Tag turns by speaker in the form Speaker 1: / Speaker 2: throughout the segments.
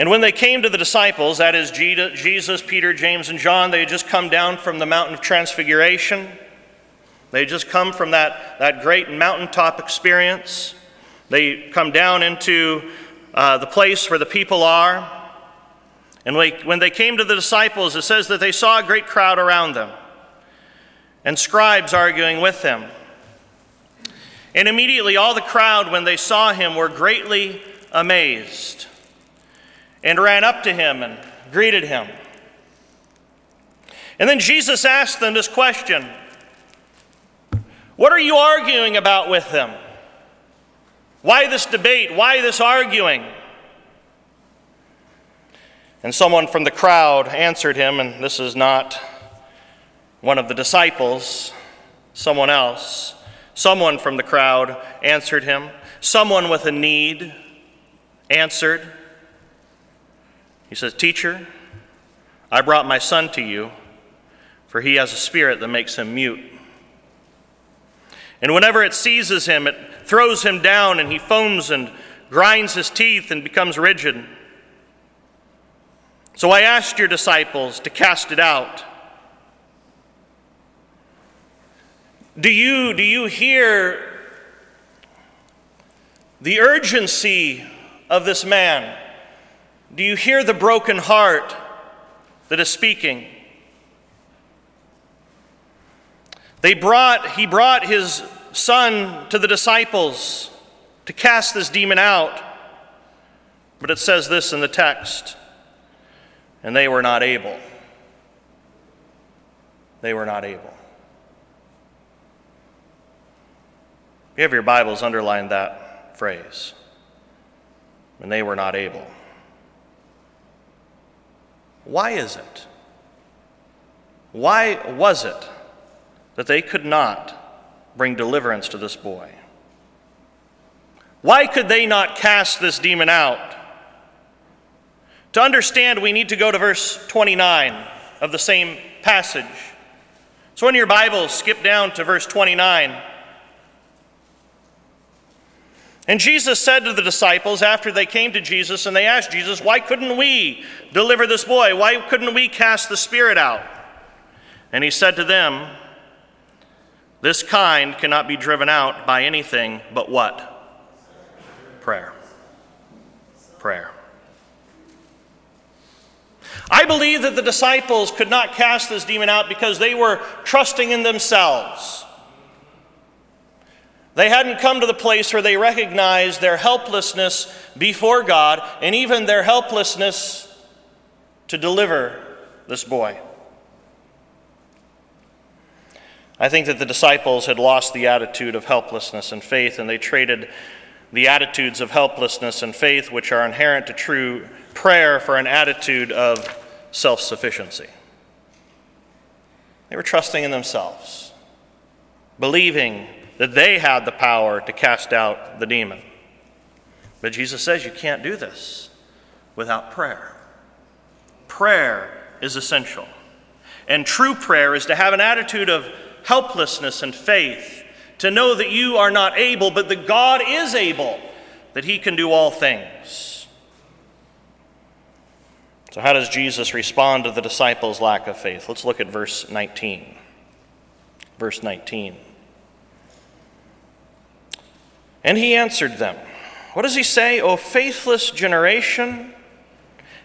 Speaker 1: And when they came to the disciples, that is Jesus, Peter, James, and John, they had just come down from the mountain of transfiguration. They had just come from that, that great mountaintop experience. They come down into uh, the place where the people are. And when they came to the disciples, it says that they saw a great crowd around them and scribes arguing with them. And immediately all the crowd, when they saw him, were greatly amazed and ran up to him and greeted him. And then Jesus asked them this question What are you arguing about with them? Why this debate? Why this arguing? And someone from the crowd answered him, and this is not one of the disciples, someone else. Someone from the crowd answered him. Someone with a need answered. He says, Teacher, I brought my son to you, for he has a spirit that makes him mute. And whenever it seizes him, it throws him down, and he foams and grinds his teeth and becomes rigid. So I asked your disciples to cast it out. Do you, do you hear the urgency of this man? Do you hear the broken heart that is speaking? They brought, he brought his son to the disciples to cast this demon out. But it says this in the text and they were not able. They were not able. you have your Bibles, underline that phrase. And they were not able. Why is it? Why was it that they could not bring deliverance to this boy? Why could they not cast this demon out? To understand, we need to go to verse 29 of the same passage. So, in your Bibles, skip down to verse 29. And Jesus said to the disciples after they came to Jesus and they asked Jesus, Why couldn't we deliver this boy? Why couldn't we cast the spirit out? And he said to them, This kind cannot be driven out by anything but what? Prayer. Prayer. I believe that the disciples could not cast this demon out because they were trusting in themselves. They hadn't come to the place where they recognized their helplessness before God and even their helplessness to deliver this boy. I think that the disciples had lost the attitude of helplessness and faith, and they traded the attitudes of helplessness and faith, which are inherent to true prayer, for an attitude of self sufficiency. They were trusting in themselves, believing that they had the power to cast out the demon. But Jesus says you can't do this without prayer. Prayer is essential. And true prayer is to have an attitude of helplessness and faith, to know that you are not able, but that God is able, that He can do all things. So, how does Jesus respond to the disciples' lack of faith? Let's look at verse 19. Verse 19. And he answered them, What does he say? O faithless generation,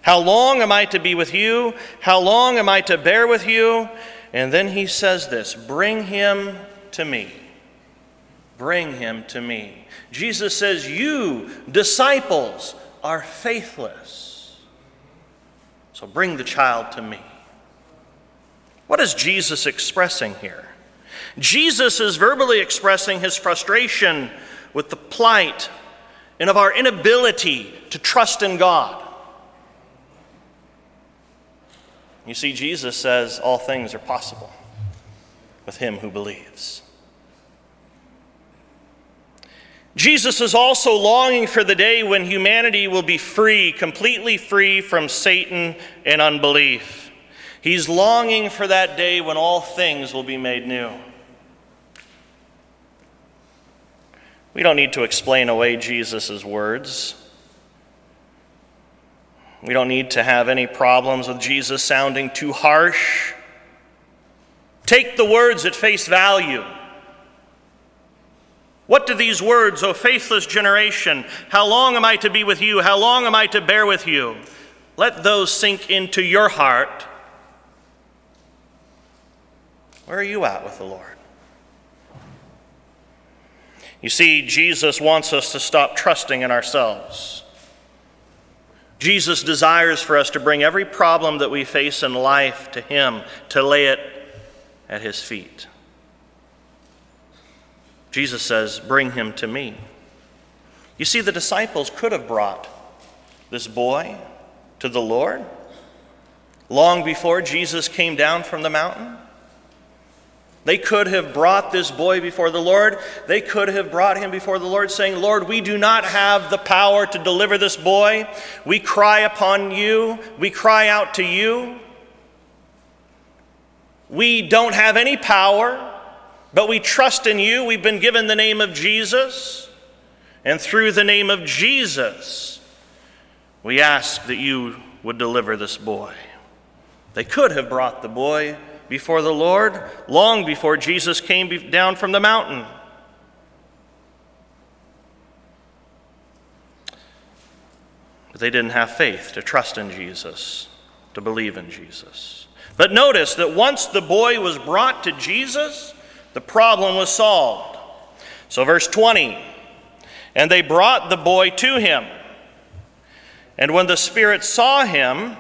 Speaker 1: how long am I to be with you? How long am I to bear with you? And then he says this Bring him to me. Bring him to me. Jesus says, You, disciples, are faithless. So bring the child to me. What is Jesus expressing here? Jesus is verbally expressing his frustration with the plight and of our inability to trust in God. You see, Jesus says all things are possible with him who believes. Jesus is also longing for the day when humanity will be free, completely free from Satan and unbelief. He's longing for that day when all things will be made new. We don't need to explain away Jesus' words. We don't need to have any problems with Jesus sounding too harsh. Take the words at face value. What do these words, O faithless generation, how long am I to be with you? How long am I to bear with you? Let those sink into your heart. Where are you at with the Lord? You see, Jesus wants us to stop trusting in ourselves. Jesus desires for us to bring every problem that we face in life to Him, to lay it at His feet. Jesus says, Bring him to me. You see, the disciples could have brought this boy to the Lord long before Jesus came down from the mountain. They could have brought this boy before the Lord. They could have brought him before the Lord, saying, Lord, we do not have the power to deliver this boy. We cry upon you. We cry out to you. We don't have any power. But we trust in you. We've been given the name of Jesus. And through the name of Jesus, we ask that you would deliver this boy. They could have brought the boy before the Lord long before Jesus came down from the mountain. But they didn't have faith to trust in Jesus, to believe in Jesus. But notice that once the boy was brought to Jesus, the problem was solved. So, verse 20 And they brought the boy to him. And when the Spirit saw him,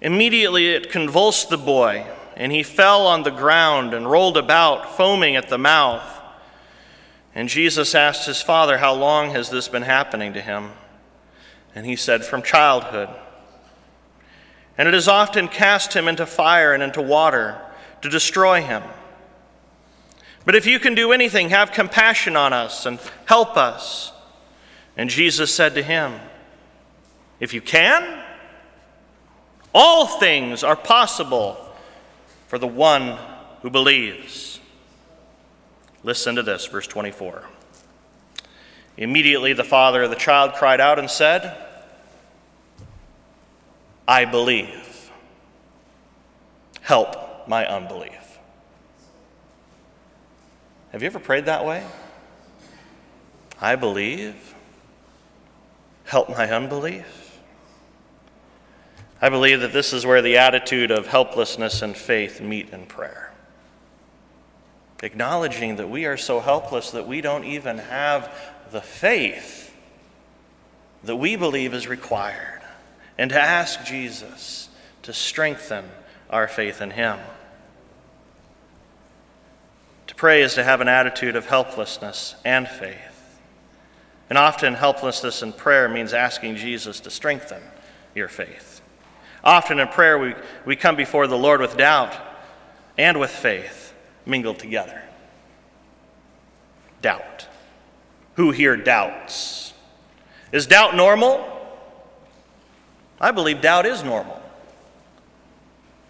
Speaker 1: immediately it convulsed the boy, and he fell on the ground and rolled about, foaming at the mouth. And Jesus asked his father, How long has this been happening to him? And he said, From childhood. And it has often cast him into fire and into water to destroy him. But if you can do anything, have compassion on us and help us. And Jesus said to him, If you can, all things are possible for the one who believes. Listen to this, verse 24. Immediately the father of the child cried out and said, I believe. Help my unbelief. Have you ever prayed that way? I believe. Help my unbelief. I believe that this is where the attitude of helplessness and faith meet in prayer. Acknowledging that we are so helpless that we don't even have the faith that we believe is required, and to ask Jesus to strengthen our faith in Him To pray is to have an attitude of helplessness and faith. And often, helplessness in prayer means asking Jesus to strengthen your faith. Often in prayer, we, we come before the Lord with doubt and with faith mingled together. Doubt. Who here doubts? Is doubt normal? I believe doubt is normal.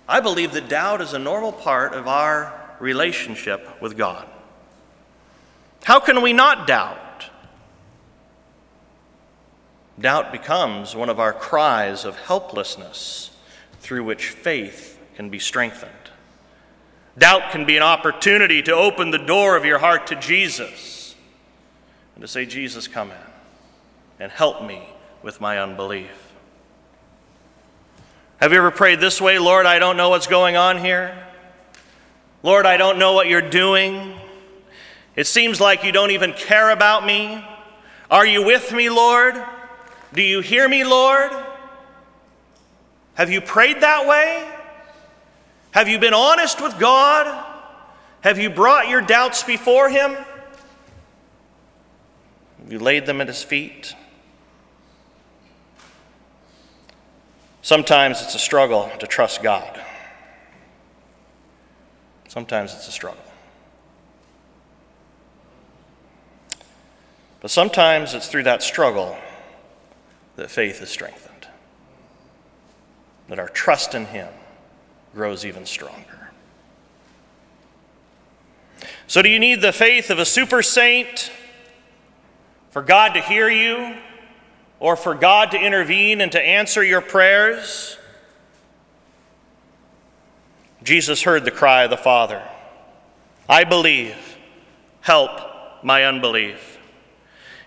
Speaker 1: I believe that doubt is a normal part of our relationship with God. How can we not doubt? Doubt becomes one of our cries of helplessness through which faith can be strengthened. Doubt can be an opportunity to open the door of your heart to Jesus and to say, Jesus, come in and help me with my unbelief. Have you ever prayed this way, Lord, I don't know what's going on here? Lord, I don't know what you're doing. It seems like you don't even care about me. Are you with me, Lord? Do you hear me, Lord? Have you prayed that way? Have you been honest with God? Have you brought your doubts before Him? Have you laid them at His feet? Sometimes it's a struggle to trust God. Sometimes it's a struggle. But sometimes it's through that struggle that faith is strengthened, that our trust in Him grows even stronger. So, do you need the faith of a super saint for God to hear you? or for God to intervene and to answer your prayers. Jesus heard the cry of the Father I believe, help my unbelief.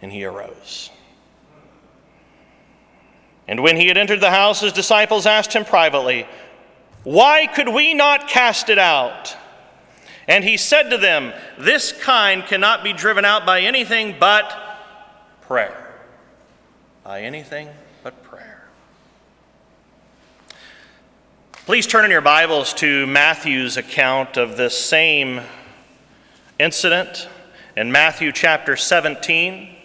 Speaker 1: and he arose. And when he had entered the house, his disciples asked him privately, Why could we not cast it out? And he said to them, This kind cannot be driven out by anything but prayer. By anything but prayer. Please turn in your Bibles to Matthew's account of this same incident in Matthew chapter 17.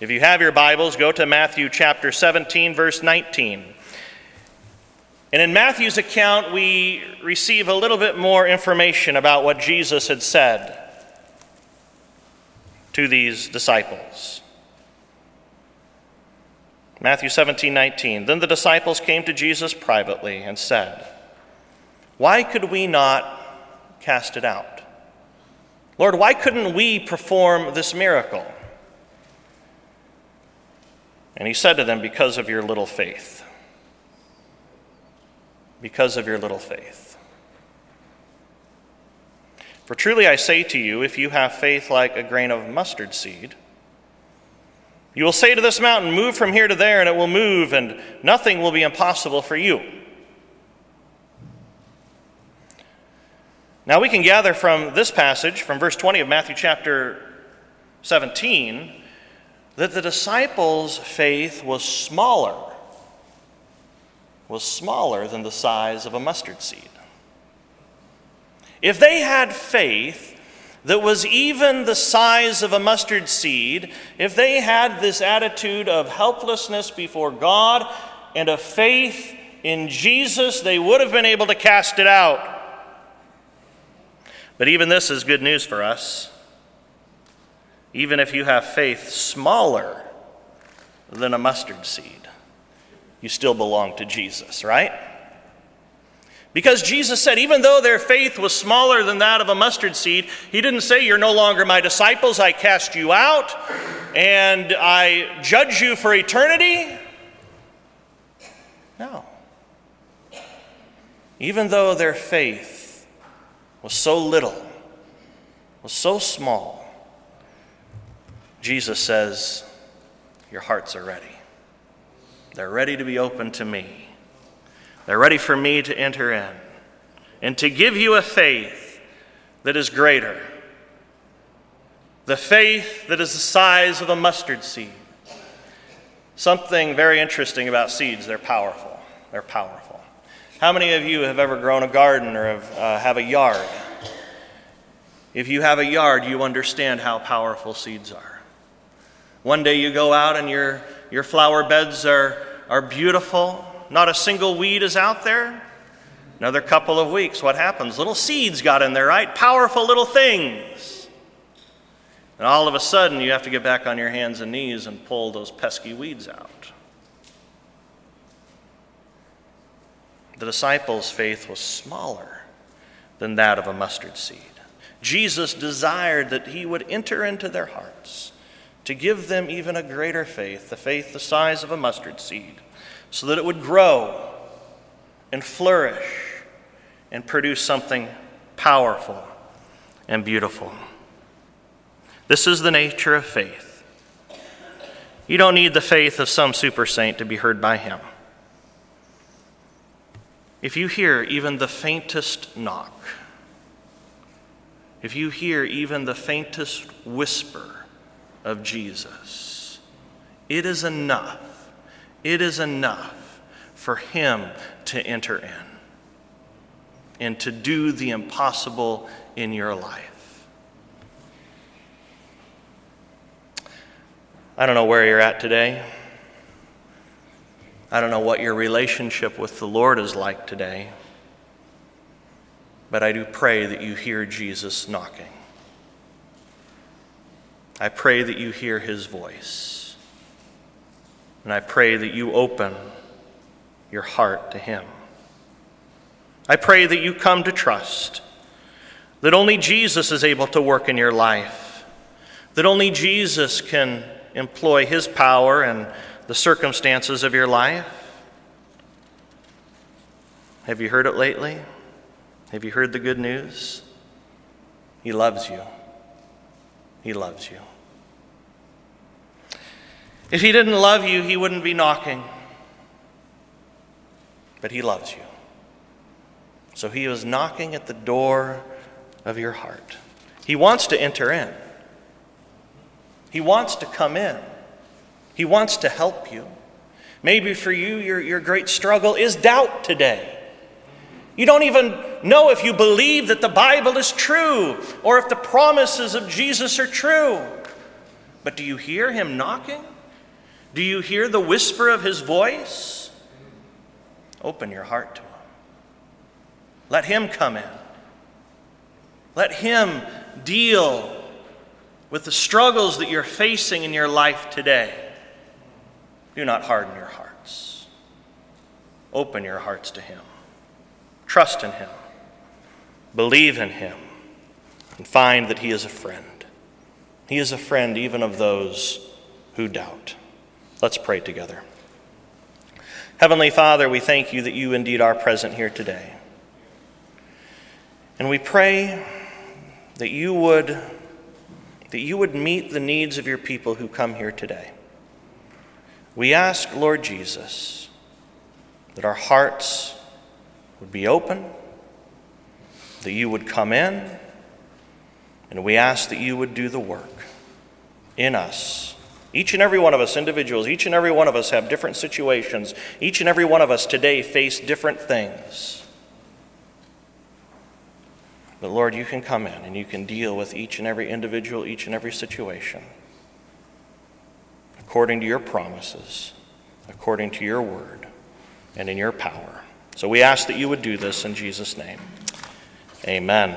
Speaker 1: If you have your Bibles, go to Matthew chapter 17, verse 19. And in Matthew's account, we receive a little bit more information about what Jesus had said to these disciples. Matthew 17, 19. Then the disciples came to Jesus privately and said, Why could we not cast it out? Lord, why couldn't we perform this miracle? And he said to them, Because of your little faith. Because of your little faith. For truly I say to you, if you have faith like a grain of mustard seed, you will say to this mountain, Move from here to there, and it will move, and nothing will be impossible for you. Now we can gather from this passage, from verse 20 of Matthew chapter 17, that the disciples' faith was smaller, was smaller than the size of a mustard seed. If they had faith that was even the size of a mustard seed, if they had this attitude of helplessness before God and of faith in Jesus, they would have been able to cast it out. But even this is good news for us even if you have faith smaller than a mustard seed, you still belong to Jesus, right? Because Jesus said, even though their faith was smaller than that of a mustard seed, He didn't say, You're no longer my disciples, I cast you out, and I judge you for eternity. No. Even though their faith was so little, was so small, Jesus says, Your hearts are ready. They're ready to be open to me. They're ready for me to enter in and to give you a faith that is greater. The faith that is the size of a mustard seed. Something very interesting about seeds, they're powerful. They're powerful. How many of you have ever grown a garden or have, uh, have a yard? If you have a yard, you understand how powerful seeds are. One day you go out and your, your flower beds are, are beautiful, not a single weed is out there. Another couple of weeks, what happens? Little seeds got in there, right? Powerful little things. And all of a sudden, you have to get back on your hands and knees and pull those pesky weeds out. The disciples' faith was smaller than that of a mustard seed. Jesus desired that he would enter into their hearts to give them even a greater faith, the faith the size of a mustard seed, so that it would grow and flourish and produce something powerful and beautiful. This is the nature of faith. You don't need the faith of some super saint to be heard by him. If you hear even the faintest knock, if you hear even the faintest whisper, of Jesus. It is enough. It is enough for Him to enter in and to do the impossible in your life. I don't know where you're at today. I don't know what your relationship with the Lord is like today, but I do pray that you hear Jesus knocking. I pray that you hear his voice. And I pray that you open your heart to him. I pray that you come to trust that only Jesus is able to work in your life, that only Jesus can employ his power and the circumstances of your life. Have you heard it lately? Have you heard the good news? He loves you. He loves you. If he didn't love you, he wouldn't be knocking. But he loves you. So he is knocking at the door of your heart. He wants to enter in, he wants to come in, he wants to help you. Maybe for you, your, your great struggle is doubt today. You don't even know if you believe that the Bible is true or if the promises of Jesus are true. But do you hear him knocking? Do you hear the whisper of his voice? Open your heart to him. Let him come in. Let him deal with the struggles that you're facing in your life today. Do not harden your hearts. Open your hearts to him. Trust in him. Believe in him. And find that he is a friend. He is a friend even of those who doubt. Let's pray together. Heavenly Father, we thank you that you indeed are present here today. And we pray that you would that you would meet the needs of your people who come here today. We ask, Lord Jesus, that our hearts would be open, that you would come in, and we ask that you would do the work in us each and every one of us, individuals, each and every one of us have different situations. Each and every one of us today face different things. But Lord, you can come in and you can deal with each and every individual, each and every situation, according to your promises, according to your word, and in your power. So we ask that you would do this in Jesus' name. Amen.